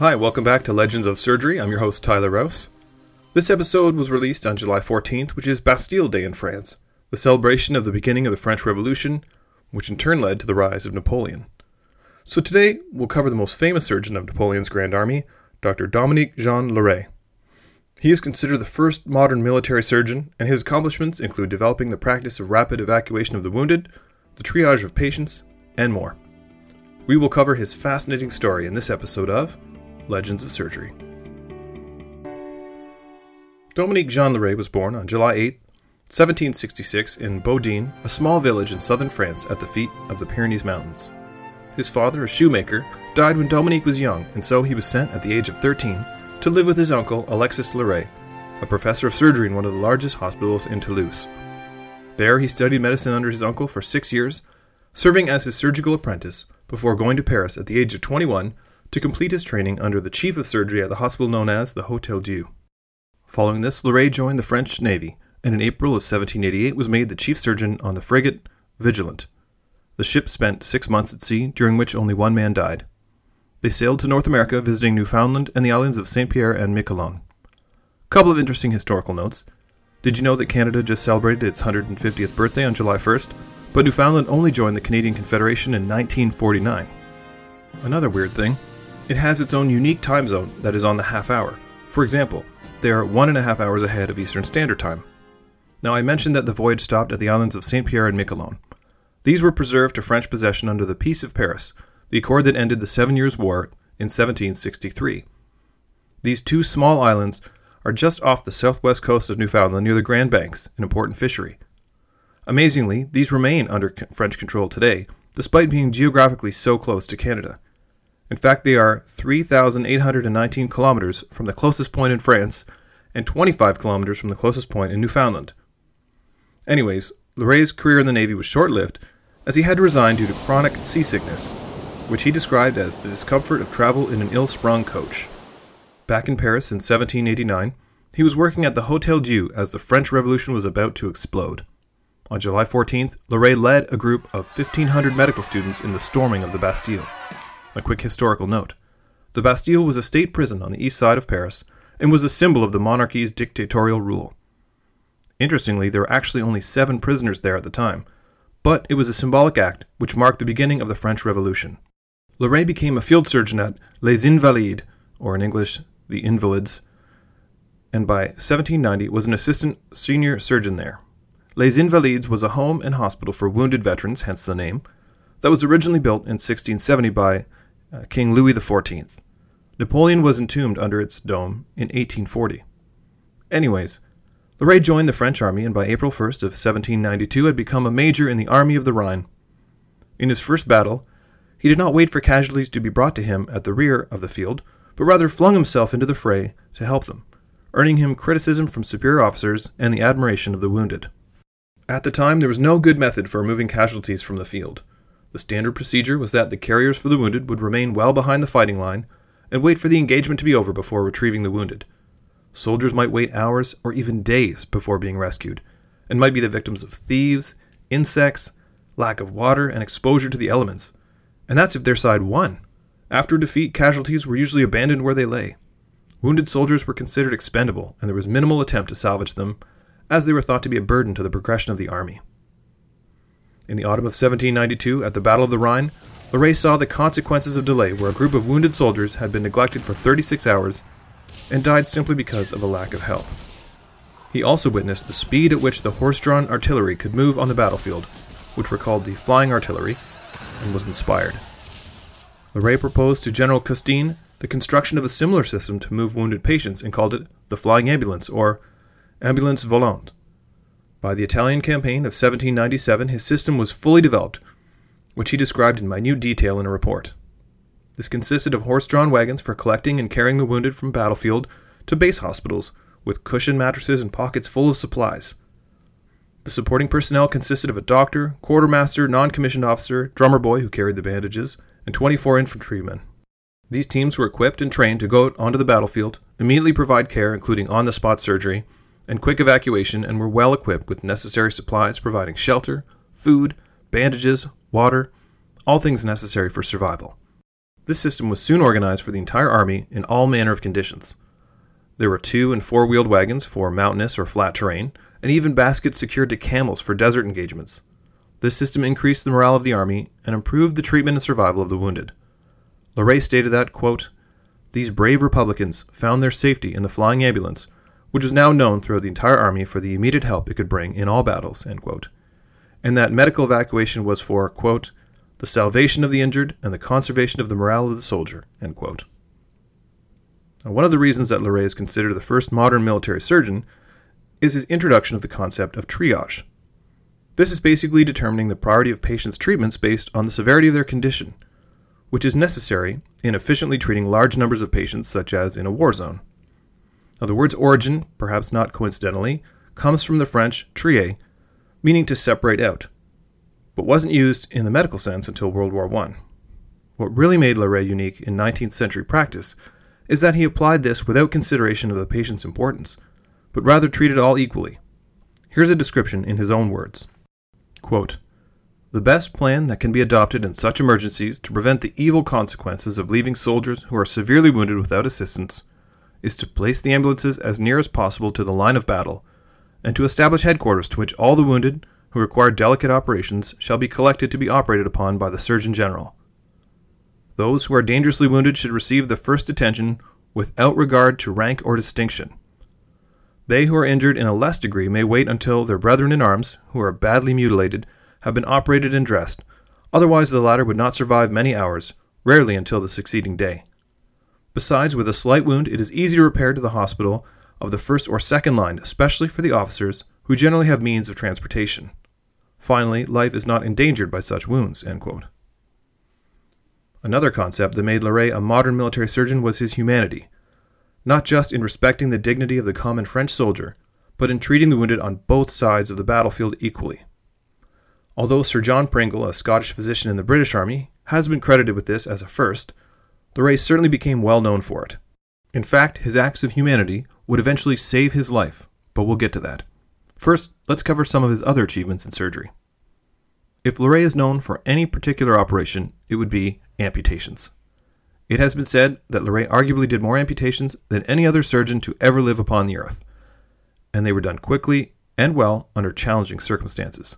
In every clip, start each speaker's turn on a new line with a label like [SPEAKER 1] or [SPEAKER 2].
[SPEAKER 1] Hi, welcome back to Legends of Surgery. I'm your host, Tyler Rouse. This episode was released on July 14th, which is Bastille Day in France, the celebration of the beginning of the French Revolution, which in turn led to the rise of Napoleon. So today, we'll cover the most famous surgeon of Napoleon's Grand Army, Dr. Dominique Jean Larrey. He is considered the first modern military surgeon, and his accomplishments include developing the practice of rapid evacuation of the wounded, the triage of patients, and more. We will cover his fascinating story in this episode of Legends of Surgery. Dominique Jean Larrey was born on July 8, 1766, in Beaudéan, a small village in southern France at the feet of the Pyrenees Mountains. His father, a shoemaker, died when Dominique was young, and so he was sent at the age of 13 to live with his uncle, Alexis Larrey, a professor of surgery in one of the largest hospitals in Toulouse. There, he studied medicine under his uncle for six years, serving as his surgical apprentice before going to Paris at the age of 21 to complete his training under the chief of surgery at the hospital known as the Hotel Dieu. Following this, Larrey joined the French Navy, and in April of 1788 was made the chief surgeon on the frigate Vigilant. The ship spent six months at sea, during which only one man died. They sailed to North America, visiting Newfoundland and the islands of St. Pierre and Miquelon. Couple of interesting historical notes. Did you know that Canada just celebrated its 150th birthday on July 1st, but Newfoundland only joined the Canadian Confederation in 1949? Another weird thing it has its own unique time zone that is on the half hour. For example, they are one and a half hours ahead of Eastern Standard Time. Now, I mentioned that the voyage stopped at the islands of St. Pierre and Miquelon. These were preserved to French possession under the Peace of Paris, the accord that ended the Seven Years' War in 1763. These two small islands are just off the southwest coast of Newfoundland near the Grand Banks, an important fishery. Amazingly, these remain under French control today, despite being geographically so close to Canada. In fact, they are 3,819 kilometers from the closest point in France and 25 kilometers from the closest point in Newfoundland. Anyways, Larrey's career in the Navy was short lived, as he had to resign due to chronic seasickness which he described as the discomfort of travel in an ill sprung coach. Back in Paris in 1789, he was working at the Hotel Dieu as the French Revolution was about to explode. On July 14th, Larrey led a group of 1,500 medical students in the storming of the Bastille. A quick historical note the Bastille was a state prison on the east side of Paris and was a symbol of the monarchy's dictatorial rule. Interestingly, there were actually only seven prisoners there at the time, but it was a symbolic act which marked the beginning of the French Revolution. Larrey became a field surgeon at Les Invalides, or in English, the Invalids, and by 1790 was an assistant senior surgeon there. Les Invalides was a home and hospital for wounded veterans, hence the name, that was originally built in 1670 by uh, King Louis XIV. Napoleon was entombed under its dome in 1840. Anyways, Larrey joined the French army and by April 1st of 1792 had become a major in the Army of the Rhine. In his first battle, he did not wait for casualties to be brought to him at the rear of the field, but rather flung himself into the fray to help them, earning him criticism from superior officers and the admiration of the wounded. At the time, there was no good method for removing casualties from the field. The standard procedure was that the carriers for the wounded would remain well behind the fighting line and wait for the engagement to be over before retrieving the wounded. Soldiers might wait hours or even days before being rescued, and might be the victims of thieves, insects, lack of water, and exposure to the elements and that's if their side won. After defeat, casualties were usually abandoned where they lay. Wounded soldiers were considered expendable, and there was minimal attempt to salvage them, as they were thought to be a burden to the progression of the army. In the autumn of 1792, at the Battle of the Rhine, Larrey saw the consequences of delay where a group of wounded soldiers had been neglected for 36 hours and died simply because of a lack of help. He also witnessed the speed at which the horse drawn artillery could move on the battlefield, which were called the flying artillery, and was inspired. Larrey proposed to General Custine the construction of a similar system to move wounded patients and called it the flying ambulance or ambulance volante. By the Italian campaign of 1797, his system was fully developed, which he described in minute detail in a report. This consisted of horse drawn wagons for collecting and carrying the wounded from battlefield to base hospitals, with cushioned mattresses and pockets full of supplies. The supporting personnel consisted of a doctor, quartermaster, non commissioned officer, drummer boy who carried the bandages, and 24 infantrymen. These teams were equipped and trained to go out onto the battlefield, immediately provide care, including on the spot surgery, and quick evacuation, and were well equipped with necessary supplies providing shelter, food, bandages, water, all things necessary for survival. This system was soon organized for the entire army in all manner of conditions. There were two and four wheeled wagons for mountainous or flat terrain, and even baskets secured to camels for desert engagements. This system increased the morale of the army and improved the treatment and survival of the wounded. Larrey stated that, quote, These brave Republicans found their safety in the flying ambulance, which was now known throughout the entire army for the immediate help it could bring in all battles, and that medical evacuation was for, quote, the salvation of the injured and the conservation of the morale of the soldier, Now, one of the reasons that Larrey is considered the first modern military surgeon is his introduction of the concept of triage. This is basically determining the priority of patients' treatments based on the severity of their condition, which is necessary in efficiently treating large numbers of patients, such as in a war zone. Now, the word's origin, perhaps not coincidentally, comes from the French trier, meaning to separate out, but wasn't used in the medical sense until World War I. What really made Larrey unique in 19th century practice is that he applied this without consideration of the patient's importance, but rather treated all equally. Here's a description in his own words. Quote, the best plan that can be adopted in such emergencies to prevent the evil consequences of leaving soldiers who are severely wounded without assistance is to place the ambulances as near as possible to the line of battle and to establish headquarters to which all the wounded who require delicate operations shall be collected to be operated upon by the Surgeon General. Those who are dangerously wounded should receive the first attention without regard to rank or distinction. They who are injured in a less degree may wait until their brethren in arms, who are badly mutilated, have been operated and dressed, otherwise the latter would not survive many hours, rarely until the succeeding day. Besides, with a slight wound, it is easy to repair to the hospital of the first or second line, especially for the officers, who generally have means of transportation. Finally, life is not endangered by such wounds. Another concept that made Larrey a modern military surgeon was his humanity not just in respecting the dignity of the common French soldier, but in treating the wounded on both sides of the battlefield equally. Although Sir John Pringle, a Scottish physician in the British Army, has been credited with this as a first, Larrey certainly became well known for it. In fact, his acts of humanity would eventually save his life, but we'll get to that. First, let's cover some of his other achievements in surgery. If Larrey is known for any particular operation, it would be amputations. It has been said that Larrey arguably did more amputations than any other surgeon to ever live upon the earth, and they were done quickly and well under challenging circumstances.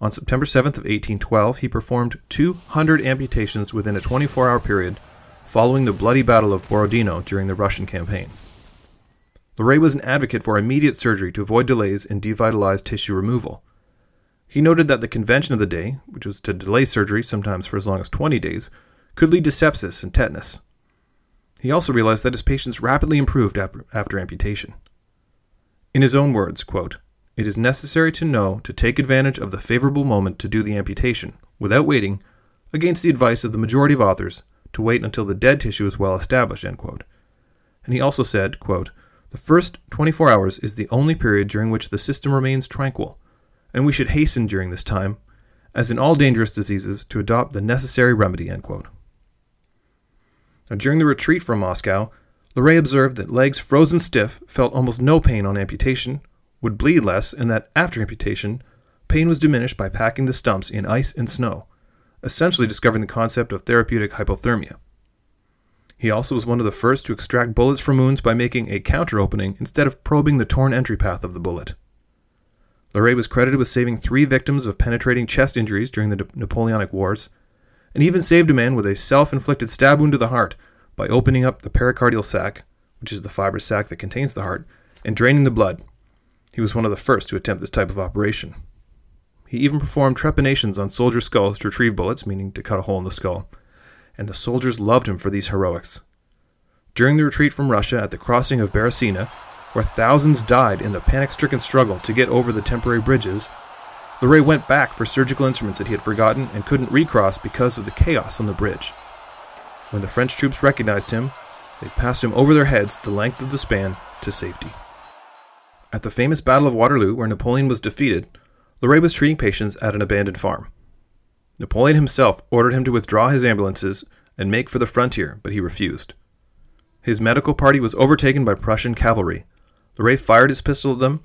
[SPEAKER 1] On September 7th of 1812, he performed 200 amputations within a 24-hour period following the bloody Battle of Borodino during the Russian campaign. Larrey was an advocate for immediate surgery to avoid delays in devitalized tissue removal. He noted that the convention of the day, which was to delay surgery sometimes for as long as 20 days, could lead to sepsis and tetanus. He also realized that his patients rapidly improved after amputation. In his own words, quote, it is necessary to know to take advantage of the favorable moment to do the amputation, without waiting, against the advice of the majority of authors, to wait until the dead tissue is well established. And he also said, quote, The first 24 hours is the only period during which the system remains tranquil, and we should hasten during this time, as in all dangerous diseases, to adopt the necessary remedy. Now, during the retreat from Moscow, Larrey observed that legs frozen stiff felt almost no pain on amputation, would bleed less, and that after amputation, pain was diminished by packing the stumps in ice and snow, essentially discovering the concept of therapeutic hypothermia. He also was one of the first to extract bullets from wounds by making a counter opening instead of probing the torn entry path of the bullet. Larrey was credited with saving three victims of penetrating chest injuries during the Napoleonic Wars, and even saved a man with a self inflicted stab wound to the heart by opening up the pericardial sac, which is the fibrous sac that contains the heart, and draining the blood. He was one of the first to attempt this type of operation. He even performed trepanations on soldier skulls to retrieve bullets, meaning to cut a hole in the skull, and the soldiers loved him for these heroics. During the retreat from Russia at the crossing of Beresina, where thousands died in the panic stricken struggle to get over the temporary bridges, Larrey went back for surgical instruments that he had forgotten and couldn't recross because of the chaos on the bridge. When the French troops recognized him, they passed him over their heads the length of the span to safety. At the famous Battle of Waterloo, where Napoleon was defeated, Larrey was treating patients at an abandoned farm. Napoleon himself ordered him to withdraw his ambulances and make for the frontier, but he refused. His medical party was overtaken by Prussian cavalry, Larrey fired his pistol at them,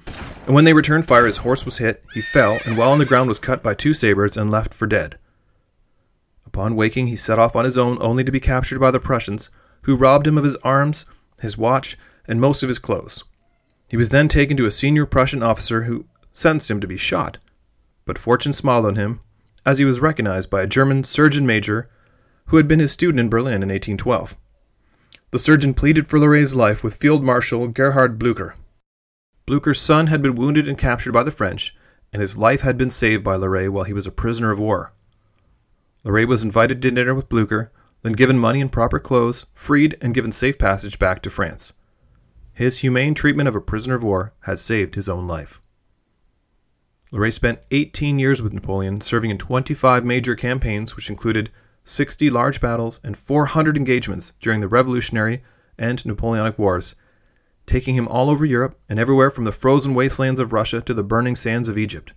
[SPEAKER 1] and when they returned fire, his horse was hit, he fell, and while on the ground was cut by two sabres and left for dead. Upon waking, he set off on his own, only to be captured by the Prussians, who robbed him of his arms, his watch, and most of his clothes. He was then taken to a senior Prussian officer who sentenced him to be shot. But fortune smiled on him, as he was recognized by a German surgeon major who had been his student in Berlin in 1812. The surgeon pleaded for Larrey's life with Field Marshal Gerhard Blücher. Blücher's son had been wounded and captured by the French, and his life had been saved by Larrey while he was a prisoner of war. Larrey was invited to dinner with Blücher, then given money and proper clothes, freed, and given safe passage back to France. His humane treatment of a prisoner of war had saved his own life. Larrey spent 18 years with Napoleon, serving in 25 major campaigns, which included 60 large battles and 400 engagements during the Revolutionary and Napoleonic Wars, taking him all over Europe and everywhere from the frozen wastelands of Russia to the burning sands of Egypt.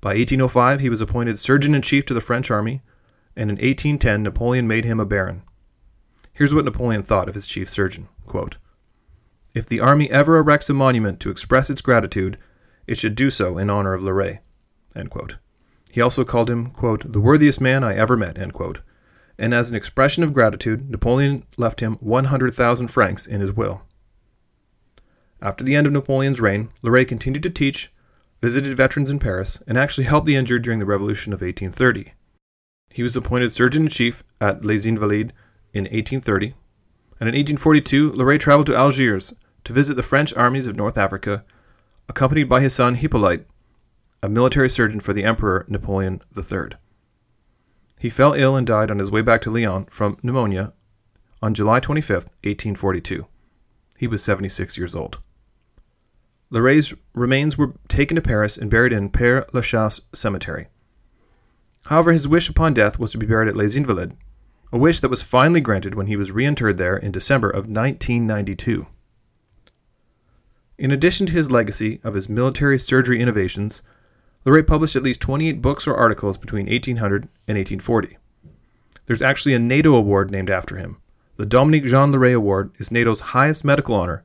[SPEAKER 1] By 1805, he was appointed surgeon in chief to the French army, and in 1810, Napoleon made him a baron. Here's what Napoleon thought of his chief surgeon quote, If the army ever erects a monument to express its gratitude, it should do so in honor of Larrey. He also called him, quote, the worthiest man I ever met, and as an expression of gratitude, Napoleon left him 100,000 francs in his will. After the end of Napoleon's reign, Larrey continued to teach, visited veterans in Paris, and actually helped the injured during the Revolution of 1830. He was appointed surgeon in chief at Les Invalides in 1830, and in 1842, Larrey traveled to Algiers to visit the French armies of North Africa accompanied by his son Hippolyte, a military surgeon for the Emperor Napoleon III. He fell ill and died on his way back to Lyon from pneumonia on July 25, 1842. He was 76 years old. Larrey's remains were taken to Paris and buried in Père Lachaise Cemetery. However, his wish upon death was to be buried at Les Invalides, a wish that was finally granted when he was reinterred there in December of 1992. In addition to his legacy of his military surgery innovations, Larrey published at least 28 books or articles between 1800 and 1840. There's actually a NATO award named after him. The Dominique Jean Larrey Award is NATO's highest medical honor,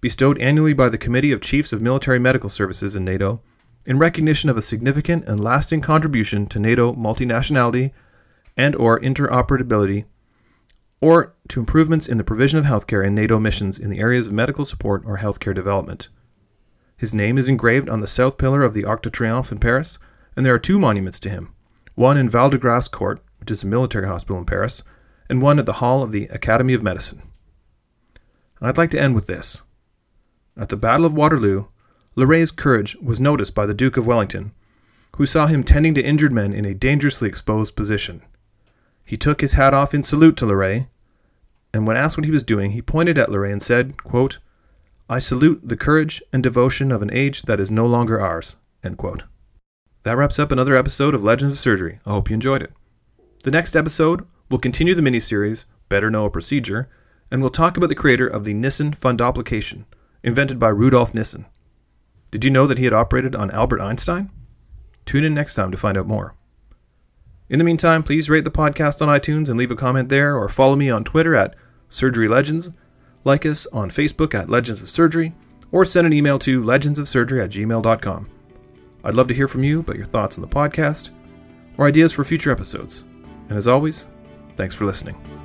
[SPEAKER 1] bestowed annually by the Committee of Chiefs of Military Medical Services in NATO in recognition of a significant and lasting contribution to NATO multinationality and or interoperability or to improvements in the provision of healthcare in NATO missions in the areas of medical support or healthcare development. His name is engraved on the south pillar of the Arc de Triomphe in Paris, and there are two monuments to him one in Val de Grace Court, which is a military hospital in Paris, and one at the hall of the Academy of Medicine. I'd like to end with this. At the Battle of Waterloo, Larrey's courage was noticed by the Duke of Wellington, who saw him tending to injured men in a dangerously exposed position. He took his hat off in salute to Larrey, and when asked what he was doing, he pointed at Larrey and said, quote, I salute the courage and devotion of an age that is no longer ours. End quote. That wraps up another episode of Legends of Surgery. I hope you enjoyed it. The next episode will continue the miniseries, Better Know a Procedure, and we'll talk about the creator of the Nissen fundoplication, invented by Rudolf Nissen. Did you know that he had operated on Albert Einstein? Tune in next time to find out more. In the meantime, please rate the podcast on iTunes and leave a comment there, or follow me on Twitter at Surgery Legends, like us on Facebook at Legends of Surgery, or send an email to legendsofsurgery at gmail.com. I'd love to hear from you about your thoughts on the podcast or ideas for future episodes. And as always, thanks for listening.